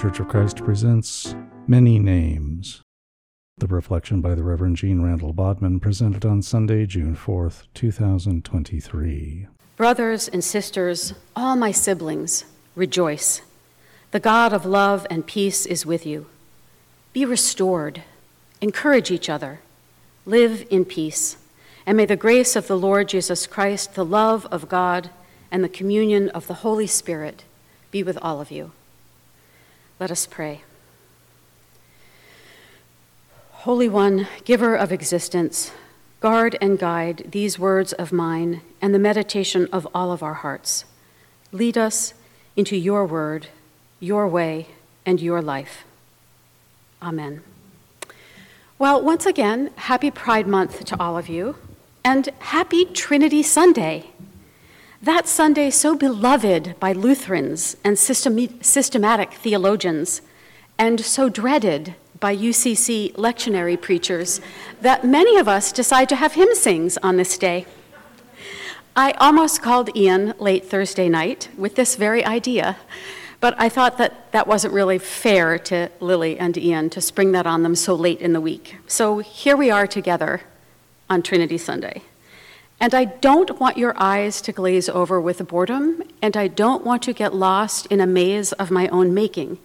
Church of Christ presents Many Names. The reflection by the Reverend Jeanne Randall Bodman presented on Sunday, June 4th, 2023. Brothers and sisters, all my siblings, rejoice. The God of love and peace is with you. Be restored, encourage each other, live in peace, and may the grace of the Lord Jesus Christ, the love of God, and the communion of the Holy Spirit be with all of you. Let us pray. Holy One, giver of existence, guard and guide these words of mine and the meditation of all of our hearts. Lead us into your word, your way, and your life. Amen. Well, once again, happy Pride Month to all of you, and happy Trinity Sunday. That Sunday, so beloved by Lutherans and system- systematic theologians, and so dreaded by UCC lectionary preachers, that many of us decide to have hymn sings on this day. I almost called Ian late Thursday night with this very idea, but I thought that that wasn't really fair to Lily and Ian to spring that on them so late in the week. So here we are together on Trinity Sunday. And I don't want your eyes to glaze over with boredom, and I don't want to get lost in a maze of my own making.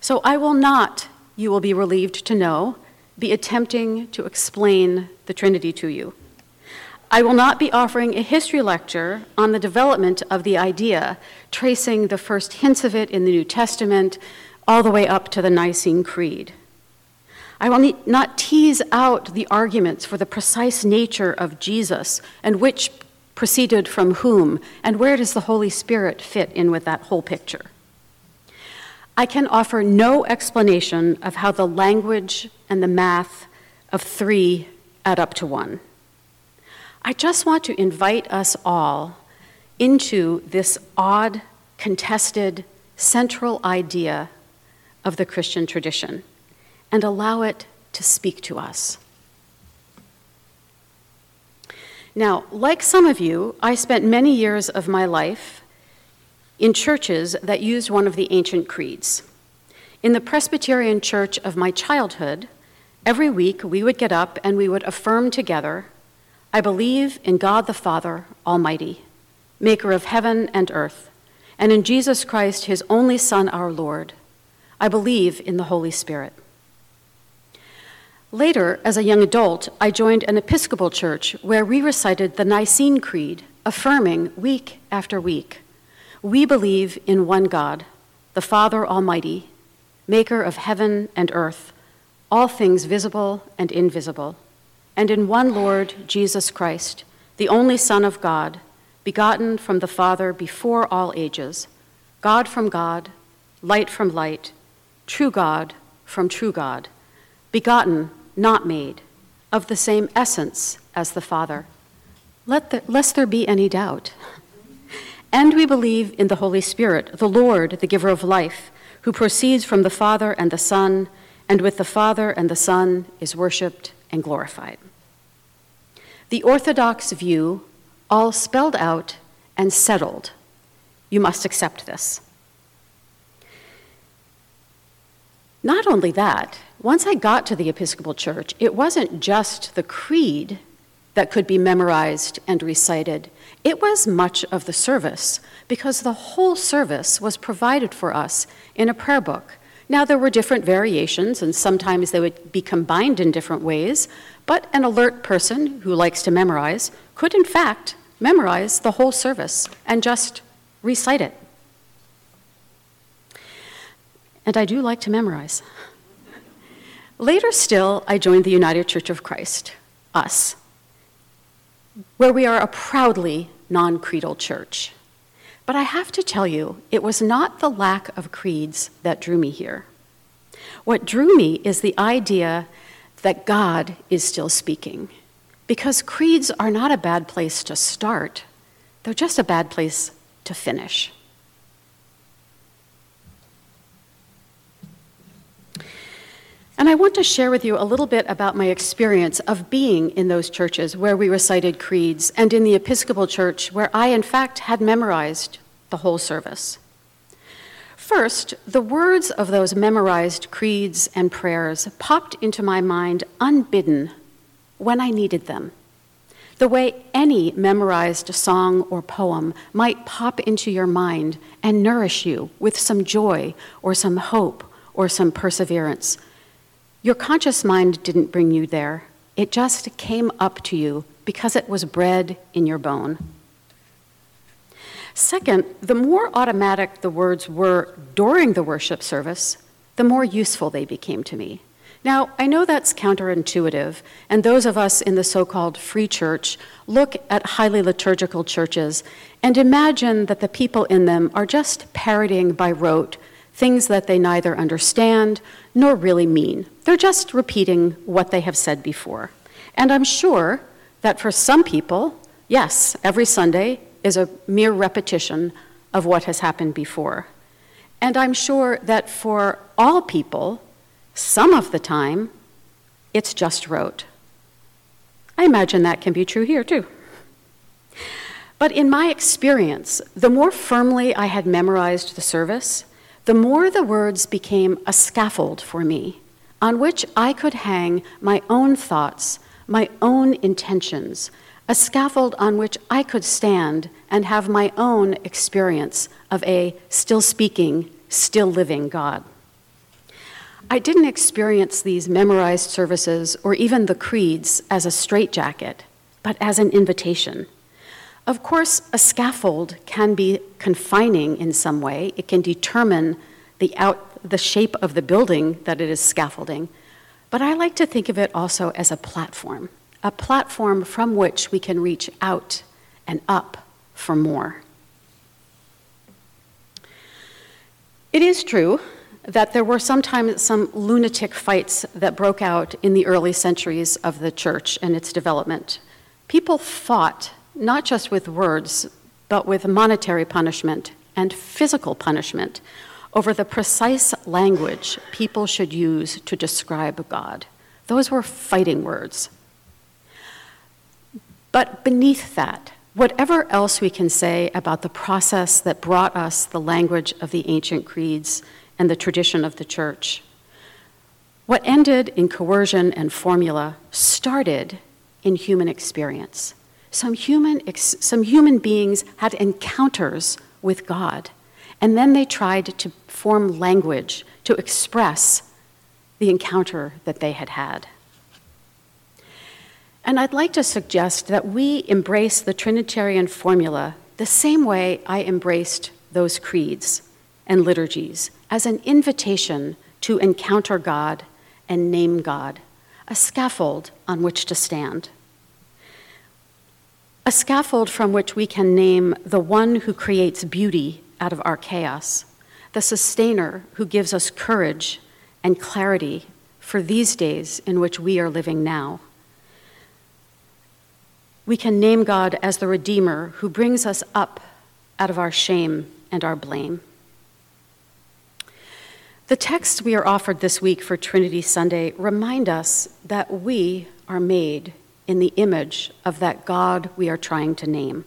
So I will not, you will be relieved to know, be attempting to explain the Trinity to you. I will not be offering a history lecture on the development of the idea, tracing the first hints of it in the New Testament all the way up to the Nicene Creed. I will not tease out the arguments for the precise nature of Jesus and which proceeded from whom, and where does the Holy Spirit fit in with that whole picture. I can offer no explanation of how the language and the math of three add up to one. I just want to invite us all into this odd, contested, central idea of the Christian tradition and allow it to speak to us. Now, like some of you, I spent many years of my life in churches that used one of the ancient creeds. In the Presbyterian church of my childhood, every week we would get up and we would affirm together I believe in God the Father Almighty, maker of heaven and earth, and in Jesus Christ, his only Son, our Lord. I believe in the Holy Spirit. Later, as a young adult, I joined an Episcopal church where we recited the Nicene Creed, affirming week after week We believe in one God, the Father Almighty, maker of heaven and earth, all things visible and invisible, and in one Lord, Jesus Christ, the only Son of God, begotten from the Father before all ages, God from God, light from light, true God from true God, begotten not made, of the same essence as the Father, Let the, lest there be any doubt. And we believe in the Holy Spirit, the Lord, the giver of life, who proceeds from the Father and the Son, and with the Father and the Son is worshiped and glorified. The Orthodox view, all spelled out and settled. You must accept this. Not only that, once I got to the Episcopal Church, it wasn't just the creed that could be memorized and recited, it was much of the service, because the whole service was provided for us in a prayer book. Now, there were different variations, and sometimes they would be combined in different ways, but an alert person who likes to memorize could, in fact, memorize the whole service and just recite it. And I do like to memorize. Later still, I joined the United Church of Christ, us, where we are a proudly non creedal church. But I have to tell you, it was not the lack of creeds that drew me here. What drew me is the idea that God is still speaking. Because creeds are not a bad place to start, they're just a bad place to finish. And I want to share with you a little bit about my experience of being in those churches where we recited creeds and in the Episcopal Church where I, in fact, had memorized the whole service. First, the words of those memorized creeds and prayers popped into my mind unbidden when I needed them. The way any memorized song or poem might pop into your mind and nourish you with some joy or some hope or some perseverance your conscious mind didn't bring you there, it just came up to you because it was bred in your bone. Second, the more automatic the words were during the worship service, the more useful they became to me. Now, I know that's counterintuitive, and those of us in the so called free church look at highly liturgical churches and imagine that the people in them are just parroting by rote things that they neither understand nor really mean. They're just repeating what they have said before. And I'm sure that for some people, yes, every Sunday is a mere repetition of what has happened before. And I'm sure that for all people, some of the time, it's just rote. I imagine that can be true here too. But in my experience, the more firmly I had memorized the service, the more the words became a scaffold for me on which I could hang my own thoughts, my own intentions, a scaffold on which I could stand and have my own experience of a still speaking, still living God. I didn't experience these memorized services or even the creeds as a straitjacket, but as an invitation of course, a scaffold can be confining in some way. It can determine the, out, the shape of the building that it is scaffolding. But I like to think of it also as a platform, a platform from which we can reach out and up for more. It is true that there were sometimes some lunatic fights that broke out in the early centuries of the church and its development. People fought not just with words, but with monetary punishment and physical punishment over the precise language people should use to describe God. Those were fighting words. But beneath that, whatever else we can say about the process that brought us the language of the ancient creeds and the tradition of the church, what ended in coercion and formula started in human experience some human, some human beings had encounters with God, and then they tried to form language to express the encounter that they had had. And I'd like to suggest that we embrace the Trinitarian formula the same way I embraced those creeds and liturgies as an invitation to encounter God and name God, a scaffold on which to stand a scaffold from which we can name the one who creates beauty out of our chaos, the sustainer who gives us courage and clarity for these days in which we are living now. We can name God as the Redeemer who brings us up out of our shame and our blame. The texts we are offered this week for Trinity Sunday remind us that we are made in the image of that God we are trying to name.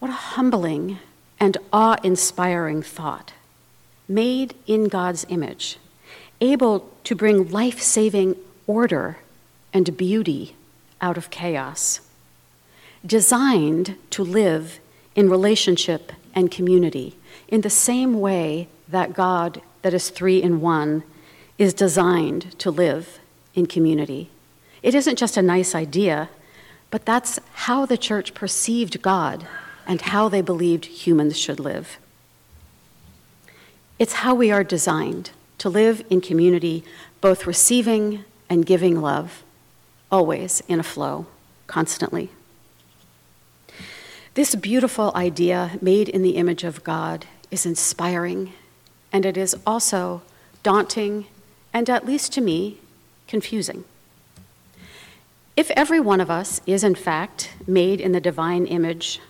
What a humbling and awe inspiring thought. Made in God's image, able to bring life saving order and beauty out of chaos, designed to live in relationship and community in the same way that God, that is three in one, is designed to live in community. It isn't just a nice idea, but that's how the church perceived God and how they believed humans should live. It's how we are designed to live in community, both receiving and giving love, always in a flow, constantly. This beautiful idea, made in the image of God, is inspiring, and it is also daunting and, at least to me, confusing. If every one of us is, in fact, made in the divine image,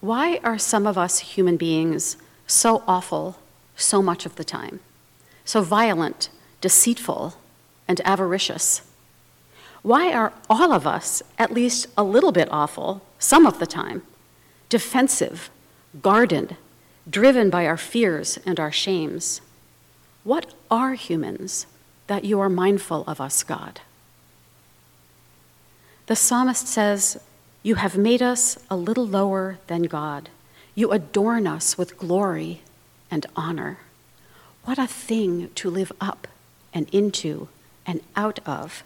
why are some of us human beings so awful so much of the time, so violent deceitful, and avaricious? Why are all of us at least a little bit awful some of the time, defensive, guarded, driven by our fears and our shames? What are humans that you are mindful of us, God? The psalmist says, You have made us a little lower than God. You adorn us with glory and honor. What a thing to live up and into and out of.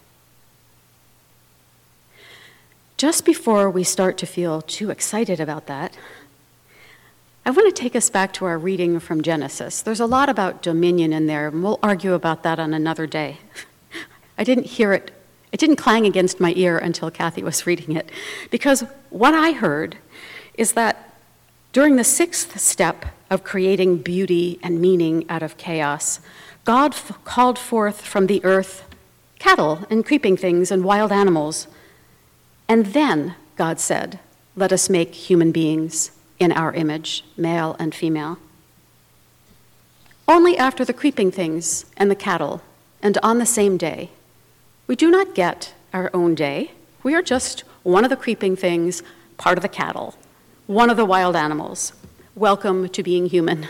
Just before we start to feel too excited about that, I want to take us back to our reading from Genesis. There's a lot about dominion in there, and we'll argue about that on another day. I didn't hear it, it didn't clang against my ear until Kathy was reading it. Because what I heard is that during the sixth step of creating beauty and meaning out of chaos, God f- called forth from the earth cattle and creeping things and wild animals and then God said, Let us make human beings in our image, male and female. Only after the creeping things and the cattle, and on the same day. We do not get our own day. We are just one of the creeping things, part of the cattle, one of the wild animals. Welcome to being human.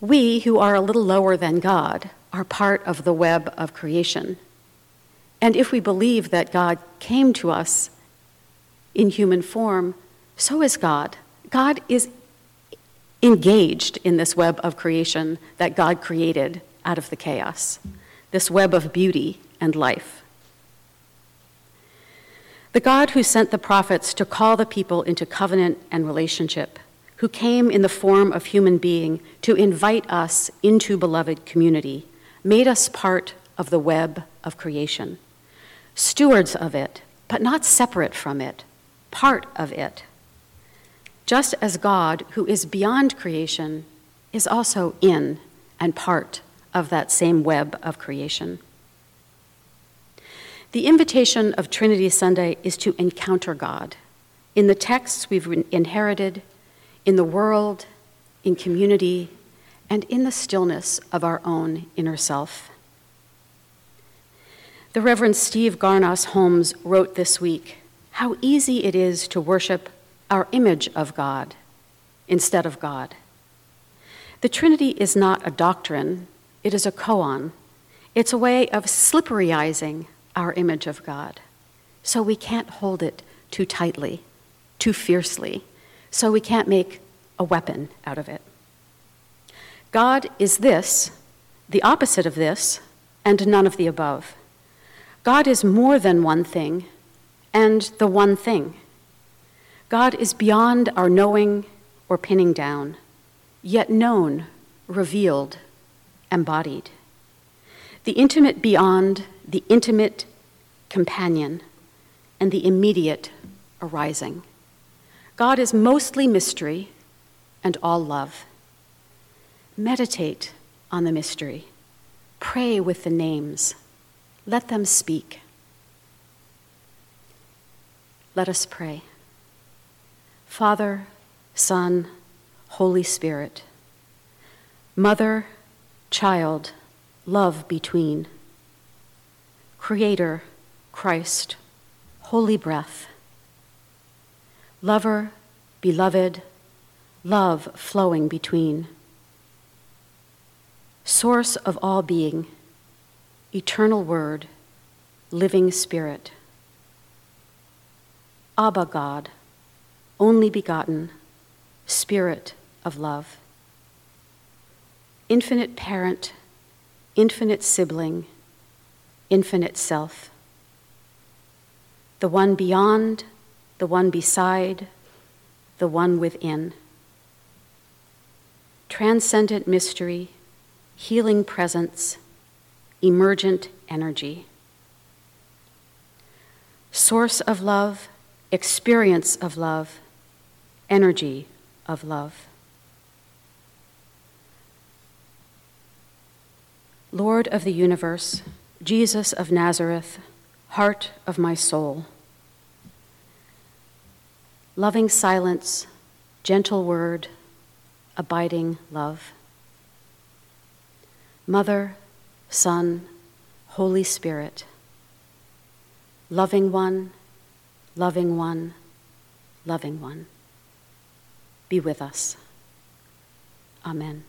We, who are a little lower than God, are part of the web of creation. And if we believe that God came to us in human form, so is God. God is engaged in this web of creation that God created out of the chaos, this web of beauty and life. The God who sent the prophets to call the people into covenant and relationship, who came in the form of human being to invite us into beloved community, made us part of the web of creation stewards of it, but not separate from it, part of it. Just as God, who is beyond creation, is also in and part of that same web of creation. The invitation of Trinity Sunday is to encounter God in the texts we've inherited, in the world, in community, and in the stillness of our own inner self. The Reverend Steve Garnaas Holmes wrote this week how easy it is to worship our image of God instead of God. The Trinity is not a doctrine, it is a koan. It's a way of slipperyizing our image of God. So we can't hold it too tightly, too fiercely, so we can't make a weapon out of it. God is this, the opposite of this, and none of the above. God is more than one thing and the one thing. God is beyond our knowing or pinning down, yet known, revealed, embodied. The intimate beyond, the intimate companion, and the immediate arising. God is mostly mystery and all love. Meditate on the mystery. Pray with the names let them speak. Let us pray. Father, Son, Holy Spirit, Mother, Child, love between, Creator, Christ, Holy Breath, Lover, Beloved, love flowing between, Source of all being eternal Word, living Spirit. Abba God, only begotten, Spirit of love. Infinite parent, infinite sibling, infinite self. The one beyond, the one beside, the one within. Transcendent mystery, healing presence emergent energy. Source of love, experience of love, energy of love. Lord of the universe, Jesus of Nazareth, heart of my soul. Loving silence, gentle word, abiding love. Mother, Son, Holy Spirit, loving one, loving one, loving one, be with us. Amen.